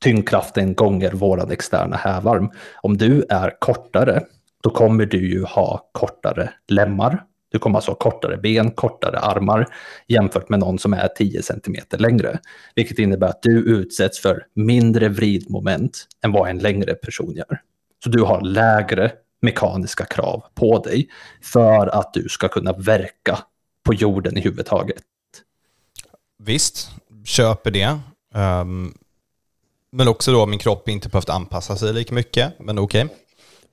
tyngdkraften gånger våran externa hävarm. Om du är kortare, då kommer du ju ha kortare lemmar. Du kommer alltså ha kortare ben, kortare armar jämfört med någon som är 10 cm längre. Vilket innebär att du utsätts för mindre vridmoment än vad en längre person gör. Så du har lägre mekaniska krav på dig för att du ska kunna verka på jorden i huvud taget. Visst, köper det. Um, men också då min kropp inte behövt anpassa sig lika mycket, men okej. Okay.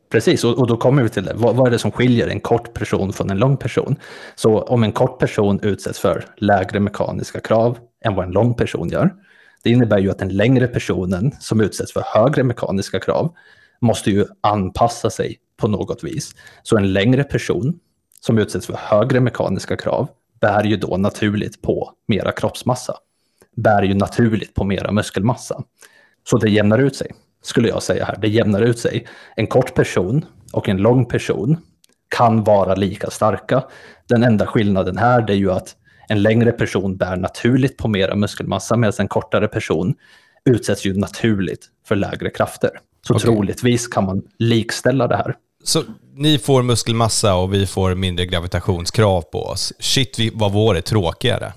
Precis, och, och, då kommer vi till det. Vad, vad, är det som skiljer en kort person från en lång person? Så om en kort person utsätts för lägre mekaniska krav än vad en lång person gör, det innebär ju att den längre personen som utsätts för högre mekaniska krav måste ju anpassa sig på något vis. Så en längre person som utsätts för högre mekaniska krav bär ju då naturligt på mera kroppsmassa. Bär ju naturligt på mera muskelmassa. Så det jämnar ut sig, skulle jag säga här. Det jämnar ut sig. En kort person och en lång person kan vara lika starka. Den enda skillnaden här är ju att en längre person bär naturligt på mera muskelmassa medan en kortare person utsätts ju naturligt för lägre krafter. Så okay. troligtvis kan man likställa det här. Så ni får muskelmassa och vi får mindre gravitationskrav på oss. Shit vad vår är tråkigare.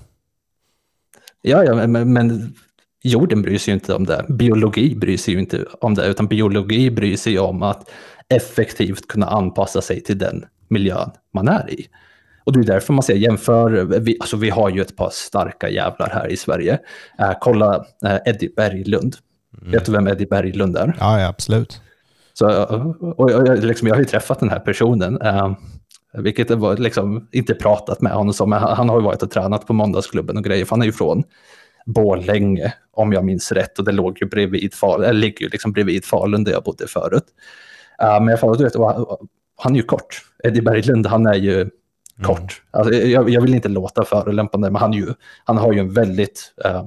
Ja, ja men, men jorden bryr sig ju inte om det. Biologi bryr sig ju inte om det, utan biologi bryr sig om att effektivt kunna anpassa sig till den miljön man är i. Och det är därför man säger jämför, vi, alltså vi har ju ett par starka jävlar här i Sverige. Eh, kolla eh, Eddie Berglund. Mm. Vet du vem Eddie Berglund är? Ja, ja absolut. Så, och, och, och, liksom, jag har ju träffat den här personen, eh, vilket var liksom inte pratat med honom som, men han har ju varit och tränat på måndagsklubben och grejer, för han är ju från Borlänge, om jag minns rätt, och det låg ju bredvid, eller ligger ju liksom bredvid Falun där jag bodde förut. Uh, men jag får, du vet, han är ju kort. Eddie Berglund, han är ju mm. kort. Alltså, jag, jag, vill inte låta förolämpande, men han, ju, han har ju en väldigt uh,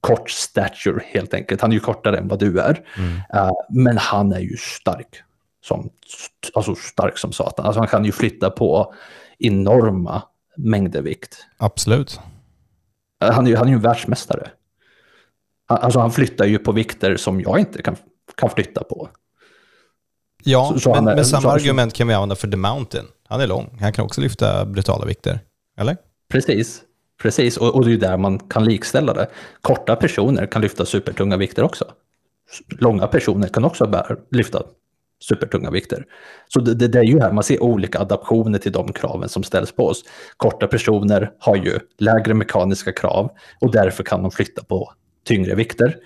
kort stature helt enkelt. Han är ju kortare än vad du är. Mm. Uh, men han är ju stark. Som, alltså stark som satan. Alltså han kan ju flytta på enorma mängder vikt. Absolut. Uh, han är ju, han är ju världsmästare. Alltså han flyttar ju på vikter som jag inte kan, kan flytta på. Ja, så, så men, är, men samma så, argument kan vi använda för The Mountain. Han är lång. Han kan också lyfta brutala vikter. Eller? Precis. Precis, och, och det är där man kan likställa det. Korta personer kan lyfta supertunga vikter också. Långa personer kan också bära, lyfta supertunga vikter. Så det, det, det, är ju här man ser olika adaptioner till de kraven som ställs på oss. Korta personer har ju lägre mekaniska krav och därför kan de flytta på tyngre vikter.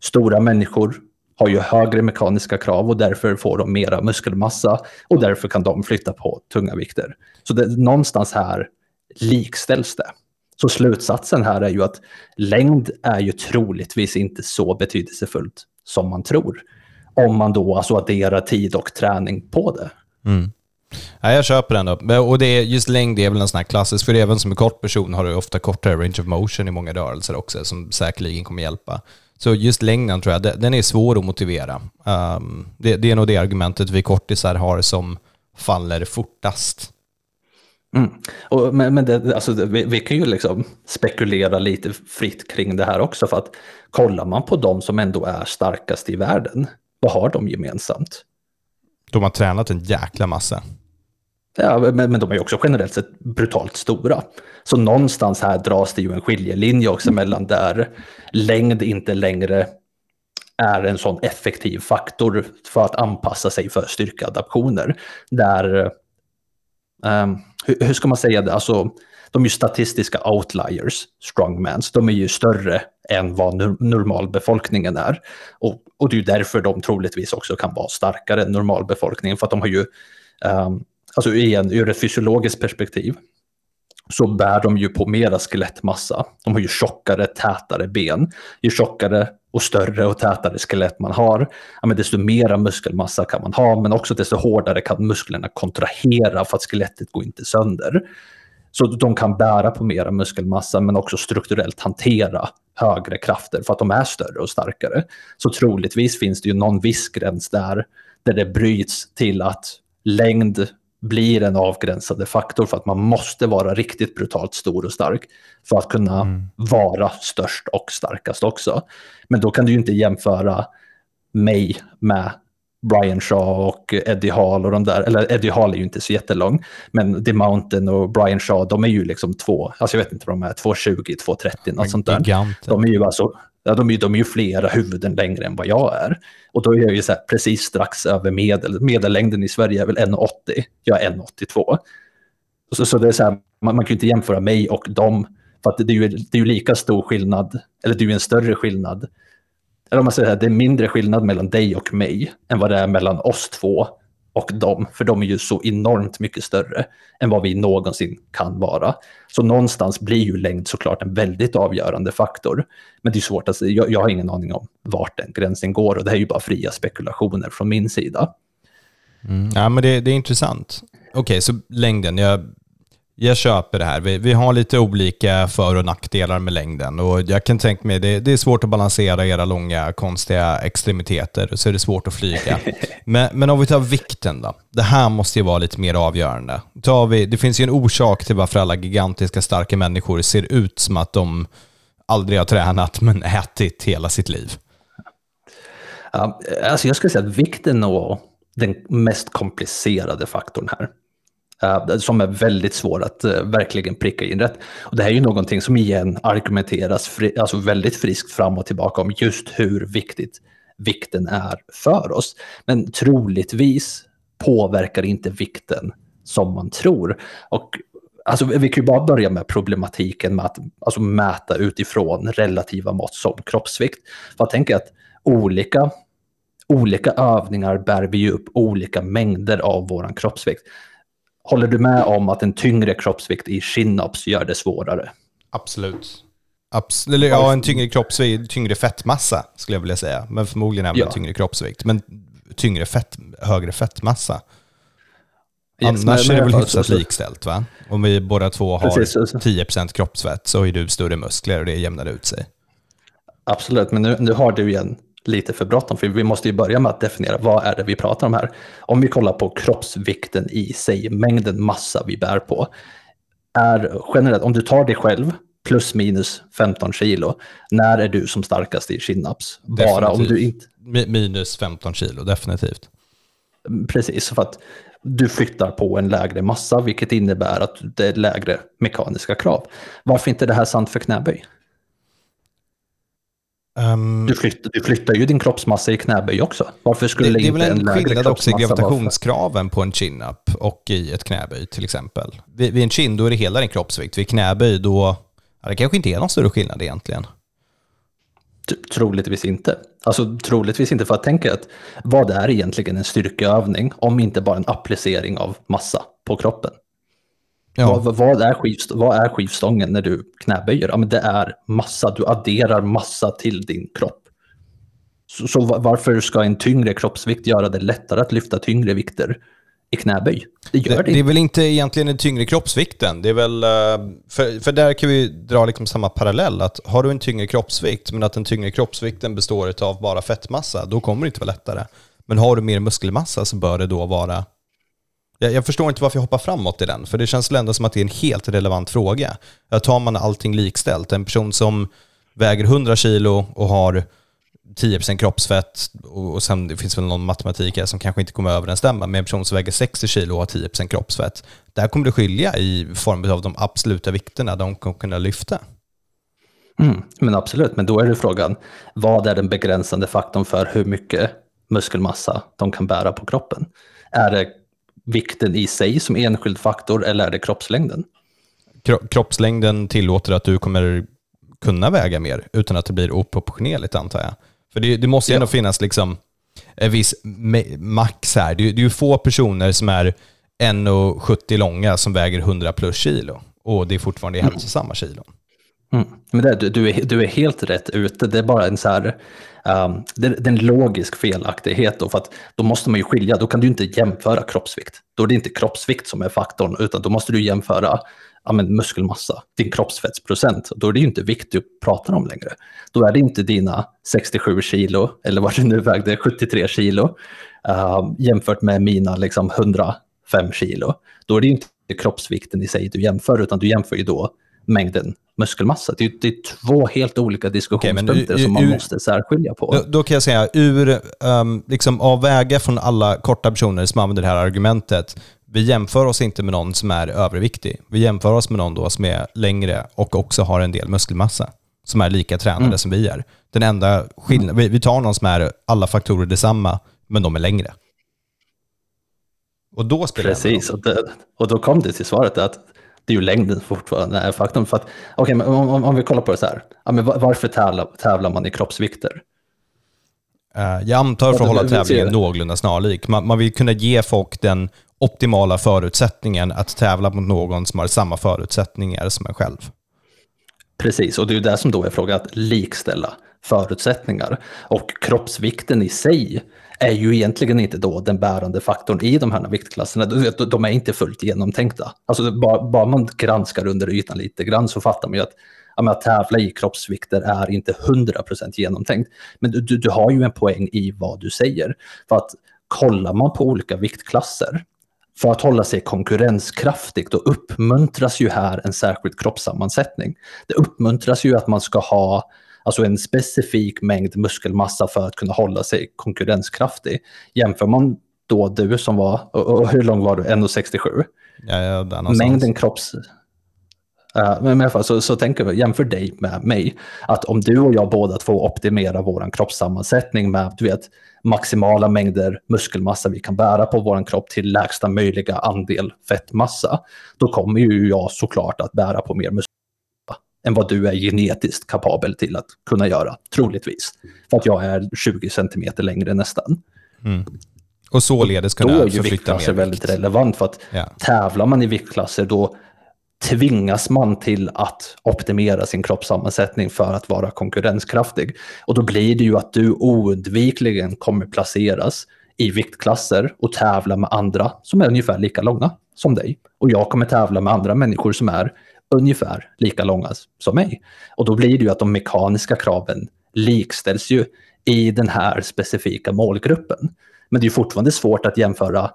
Stora människor har ju högre mekaniska krav och därför får de mera muskelmassa och därför kan de flytta på tunga vikter. Så det, någonstans här likställs det. Så slutsatsen här är ju att längd är ju troligtvis inte så betydelsefullt som man tror. Om man då alltså adderar tid och träning på det. Mm. Ja, jag köper den då. Och det är, just längd är väl en sån här klassisk, för även som en kort person har du ofta kortare range of motion i många rörelser också, som säkerligen kommer hjälpa. Så just längden tror jag, den är svår att motivera. Um, det, det, är nog det argumentet vi kortisar har som faller fortast. Mm. Och, men men det, alltså, vi, vi, kan ju liksom spekulera lite fritt kring det här också för att kollar man på de som ändå är starkast i världen, vad har de gemensamt? De har tränat en jäkla massa. Ja, men, men de är ju också generellt sett brutalt stora. Så någonstans här dras det ju en skiljelinje också mellan där längd inte längre är en sån effektiv faktor för att anpassa sig för styrkeadaptioner. Där um, hur, hur, ska man säga det, alltså de är ju statistiska outliers, strongmans. De är ju större än vad normalbefolkningen är. Och, och det är ju därför de troligtvis också kan vara starkare än normalbefolkningen, för att de har ju, um, alltså igen, ur ett fysiologiskt perspektiv, så bär de ju på mera skelettmassa. De har ju tjockare, tätare ben. Ju tjockare och större och tätare skelett man har, ja, men desto mera muskelmassa kan man ha, men också desto hårdare kan musklerna kontrahera för att skelettet går inte sönder. Så de kan bära på mera muskelmassa, men också strukturellt hantera högre krafter för att de är större och starkare. Så troligtvis finns det ju någon viss gräns där, där det bryts till att längd blir en avgränsande faktor för att man måste vara riktigt brutalt stor och stark för att kunna mm. vara störst och starkast också. Men då kan du ju inte jämföra mig med Brian Shaw och Eddie Hall och de där, eller Eddie Hall är ju inte så jättelång, men The Mountain och Brian Shaw, de är ju liksom två, alltså jag vet inte vad de är, 2,20, 2,30, något sånt där. Giganten. De är ju alltså, ja, de är, de är ju flera huvuden längre än vad jag är. Och då är jag ju så här, precis strax över medel, medellängden i Sverige är väl 1,80, jag är 1,82. Så, så det är så här, man, man kan ju inte jämföra mig och dem, för att det är ju, det är ju lika stor skillnad, eller det är ju en större skillnad eller om man säger här, det är mindre skillnad mellan dig och mig än vad det är mellan oss två och dem, för de är ju så enormt mycket större än vad vi någonsin kan vara. Så någonstans blir ju längd såklart en väldigt avgörande faktor. Men det är svårt att säga, jag, jag har ingen aning om vart den gränsen går och det här är ju bara fria spekulationer från min sida. Mm. Ja, men det, det är intressant. Okej, okay, så längden, jag jag köper det här. Vi, vi, har lite olika för och nackdelar med längden och jag kan tänka mig det, det är svårt att balansera era långa konstiga extremiteter så är det svårt att flyga. Men, men om vi tar vikten då. Det här måste ju vara lite mer avgörande. Tar vi, det finns ju en orsak till varför alla gigantiska starka människor ser ut som att de aldrig har tränat men ätit hela sitt liv. Ja, alltså jag skulle säga att vikten är den mest komplicerade faktorn här. Uh, som är väldigt svår att uh, verkligen pricka in rätt. Och det här är ju någonting som igen argumenteras fri, alltså väldigt friskt fram och tillbaka om just hur viktigt vikten är för oss. Men troligtvis påverkar inte vikten som man tror. Och alltså, vi kan ju bara börja med problematiken med att alltså, mäta utifrån relativa mått som kroppsvikt. För jag tänker att olika olika övningar bär vi upp olika mängder av vår kroppsvikt. Håller du med om att en tyngre kroppsvikt i chin-ups gör det svårare? Absolut. Absolut. Ja, en tyngre kroppsvikt, tyngre fettmassa skulle jag vilja säga. Men förmodligen även ja. tyngre kroppsvikt. Men tyngre fett, högre fettmassa. Yes, Annars men, är det väl hyfsat likställt va? Om vi båda två har Precis, 10% kroppsfett så har ju du större muskler och det jämnar ut sig. Absolut, men nu, nu har du igen lite för bråttom, för vi måste ju börja med att definiera vad är det vi pratar om här. Om vi kollar på kroppsvikten i sig, mängden massa vi bär på, är generellt, om du tar dig själv plus minus 15 kilo, när är du som starkast i chin-ups? Bara om du inte... Minus 15 kilo, definitivt. Precis, för att du flyttar på en lägre massa, vilket innebär att det är lägre mekaniska krav. Varför inte det här sant för knäböj? Um, du, flyttar, du flyttar ju din kroppsmassa i knäböj också. Varför skulle det, det en är väl en skillnad också i gravitationskraven på en chin-up och i ett knäböj till exempel. Vid, vid en chin då är det hela din kroppsvikt. Vid knäböj då, ja, det kanske inte är någon större skillnad egentligen. Troligtvis inte. Alltså troligtvis inte för att tänka att vad är egentligen en styrkeövning om inte bara en applicering av massa på kroppen? Ja. Vad, vad, är skivst vad är skivstången när du knäböjer? Ja, men det är massa, du adderar massa till din kropp. Så, så varför ska en tyngre kroppsvikt göra det lättare att lyfta tyngre vikter i knäböj? Det gör det, det. Det är väl inte egentligen den tyngre kroppsvikten. Det är väl, eh, för, för där kan vi dra liksom samma parallell. Att har du en tyngre kroppsvikt, men att den tyngre kroppsvikten består av bara fettmassa, då kommer det inte vara lättare. Men har du mer muskelmassa så bör det då vara jag, jag, förstår inte varför jag hoppar framåt i den, för det känns väl ändå som att det är en helt relevant fråga. Tar man allting likställt, en person som väger 100 kilo och har 10% kroppsfett och sen det finns väl någon matematik här som kanske inte kommer överensstämma med en person som väger 60 kilo och har 10% kroppsfett. Där kommer det skilja i form av de absoluta vikterna de kommer kunna lyfta. Mm, men absolut, men då är det frågan, vad är den begränsande faktorn för hur mycket muskelmassa de kan bära på kroppen? Är det vikten i sig som enskild faktor eller är det kroppslängden? Kroppslängden tillåter att du kommer kunna väga mer utan att det blir oproportionerligt antar jag. För det, det måste ju ändå finnas liksom en viss max här. Det är ju få personer som är 1,70 långa som väger 100 plus kilo och det är fortfarande mm. hälsosamma kilon. Mm. Men det, du, du, är, du är helt rätt ute. Det är bara en så här Um, det, det, är en logisk felaktighet då, för att då måste man ju skilja, då kan du inte jämföra kroppsvikt. Då är det inte kroppsvikt som är faktorn, utan då måste du jämföra ja, men muskelmassa, din kroppsfettsprocent. Då är det ju inte vikt du pratar om längre. Då är det inte dina 67 kilo, eller vad du nu vägde, 73 kilo, uh, jämfört med mina liksom, 105 kilo. Då är det inte kroppsvikten i sig du jämför, utan du jämför ju då mängden muskelmassa. Det är, det är två helt olika diskussionspunkter okay, som man måste särskilja på. Då, då, kan jag säga, ur um, liksom av väga från alla korta personer som använder det här argumentet, vi jämför oss inte med någon som är överviktig. Vi jämför oss med någon då som är längre och också har en del muskelmassa, som är lika tränade mm. som vi är. Den enda skillnaden, vi, vi tar någon som är alla faktorer detsamma, men de är längre. Och då spelar Precis, och, det, och då kom det till svaret att det är ju längden fortfarande är faktum. För att, okay, men om, om vi kollar på det så här, ja, men varför tävlar, tävlar man i kroppsvikter? Uh, jag antar för att hålla tävlingen någorlunda snarlik. Man, man vill kunna ge folk den optimala förutsättningen att tävla mot någon som har samma förutsättningar som en själv. Precis, och det är ju det som då är frågan, att likställa förutsättningar. Och kroppsvikten i sig är ju egentligen inte då den bärande faktorn i de här viktklasserna. De är inte fullt genomtänkta. Alltså bara, bara man granskar under ytan lite grann så fattar man ju att ja, att tävla i kroppsvikter är inte 100% genomtänkt. Men du, du, du har ju en poäng i vad du säger. För att kollar man på olika viktklasser för att hålla sig konkurrenskraftig, då uppmuntras ju här en särskild kroppssammansättning. Det uppmuntras ju att man ska ha alltså en specifik mängd muskelmassa för att kunna hålla sig konkurrenskraftig. Jämför man då du som var, och hur lång var du, 1,67? Ja, ja, Mängden kropps... Uh, men i alla fall så, så tänker vi, jämför dig med mig, att om du och jag båda två optimerar vår kroppssammansättning med du vet, maximala mängder muskelmassa vi kan bära på vår kropp till lägsta möjliga andel fettmassa, då kommer ju jag såklart att bära på mer muskelmassa än vad du är genetiskt kapabel till att kunna göra, troligtvis. För att jag är 20 centimeter längre nästan. Mm. Och således kunna förflytta mer Då är ju viktklasser väldigt relevant, för att ja. tävlar man i viktklasser då tvingas man till att optimera sin kroppssammansättning för att vara konkurrenskraftig. Och då blir det ju att du oundvikligen kommer placeras i viktklasser och tävla med andra som är ungefär lika långa som dig. Och jag kommer tävla med andra människor som är ungefär lika långa som mig. Och då blir det ju att de mekaniska kraven likställs ju i den här specifika målgruppen. Men det är fortfarande svårt att jämföra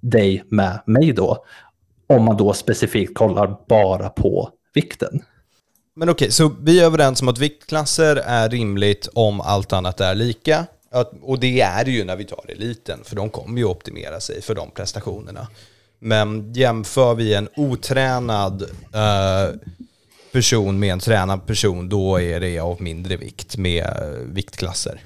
dig med mig då, om man då specifikt kollar bara på vikten. Men okej, så vi är överens om att viktklasser är rimligt om allt annat är lika. Och det är det ju när vi tar eliten, för de kommer ju optimera sig för de prestationerna. Men jämför vi en otränad uh, person med en tränad person, då är det av mindre vikt med uh, viktklasser.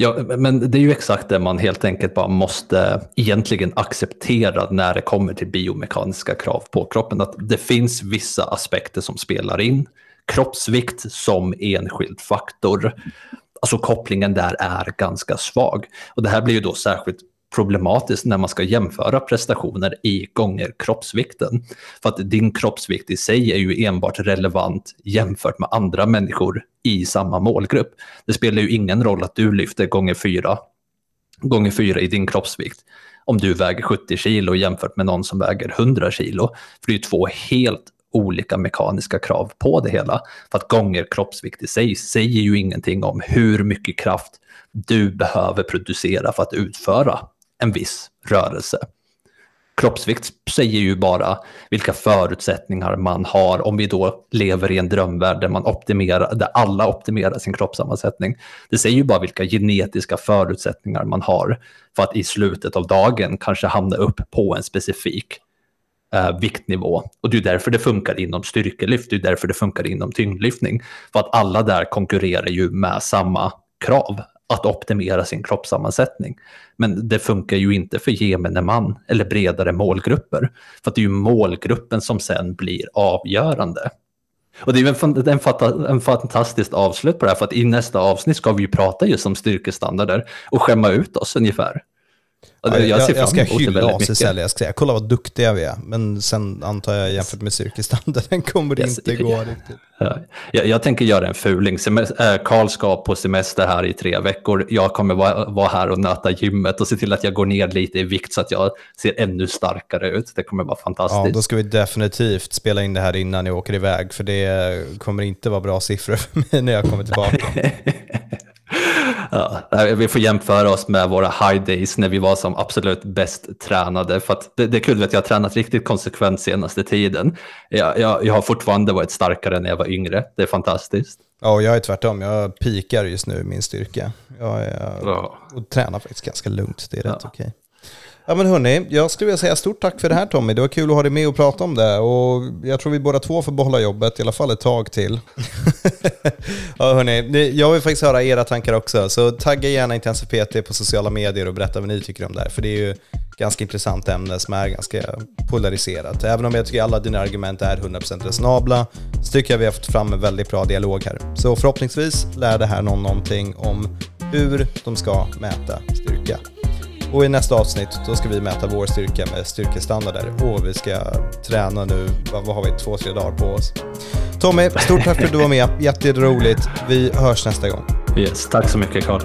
Ja, men det är ju exakt det man helt enkelt bara måste egentligen acceptera när det kommer till biomekaniska krav på kroppen. Att det finns vissa aspekter som spelar in. Kroppsvikt som enskild faktor. Alltså kopplingen där är ganska svag. Och det här blir ju då särskilt problematiskt när man ska jämföra prestationer i gånger kroppsvikten. För att din kroppsvikt i sig är ju enbart relevant jämfört med andra människor i samma målgrupp. Det spelar ju ingen roll att du lyfter gånger fyra, gånger fyra i din kroppsvikt om du väger 70 kilo jämfört med någon som väger 100 kilo. För det är ju två helt olika mekaniska krav på det hela. För att gånger kroppsvikt i sig säger ju ingenting om hur mycket kraft du behöver producera för att utföra en viss rörelse. Kroppsvikt säger ju bara vilka förutsättningar man har om vi då lever i en drömvärld där, man optimerar, där alla optimerar sin kroppssammansättning. Det säger ju bara vilka genetiska förutsättningar man har för att i slutet av dagen kanske hamna upp på en specifik eh, viktnivå. Och det är därför det funkar inom styrkelyft, det är därför det funkar inom tyngdlyftning. För att alla där konkurrerar ju med samma krav att optimera sin kroppssammansättning. Men det funkar ju inte för gemene man eller bredare målgrupper. För det är ju målgruppen som sen blir avgörande. Och det är en, en, en fantastiskt avslut på det här, för att i nästa avsnitt ska vi ju prata just om styrkestandarder och skämma ut oss ungefär jag, jag, jag ska hylla ACSL, jag ska säga, kolla vad duktiga vi är. Men sen antar jag jämfört med cirkusstandarden kommer det yes, inte gå ja, riktigt. Jag, jag, tänker göra en fuling. Äh, Karl ska på semester här i tre veckor. Jag kommer vara, vara här och nöta gymmet och se till att jag går ner lite i vikt så att jag ser ännu starkare ut. Det kommer vara fantastiskt. Ja, då ska vi definitivt spela in det här innan ni åker iväg, för det kommer inte vara bra siffror för mig när jag kommer tillbaka. Ja, vi får jämföra oss med våra high days när vi var som absolut bäst tränade. För det, det, är kul att jag har tränat riktigt konsekvent senaste tiden. Jag, jag, jag har fortfarande varit starkare när jag var yngre. Det är fantastiskt. Ja, och jag är tvärtom. Jag pikar just nu min styrka. Jag är, ja. och tränar faktiskt ganska lugnt. Det är rätt ja. okej. Ja men hörni, jag skulle vilja säga stort tack för det här Tommy. Det var kul att ha dig med och prata om det. Och jag tror vi båda två får behålla jobbet, i alla fall ett tag till. ja hörni, jag vill faktiskt höra era tankar också. Så tagga gärna Intensiv PT på sociala medier och berätta vad ni tycker om det här. För det är ju ganska intressant ämne som är ganska polariserat. Även om jag tycker alla dina argument är 100% resonabla, så tycker jag vi har fått fram en väldigt bra dialog här. Så förhoppningsvis lär det här någon någonting om hur de ska mäta styrka. Och i nästa avsnitt då ska vi mäta vår styrka med styrkestandarder och vi ska träna nu, vad, vad har vi, två, tre dagar på oss. Tommy, stort tack för att du var med. Jätteroligt. Vi hörs nästa gång. Yes, tack så mycket Carl.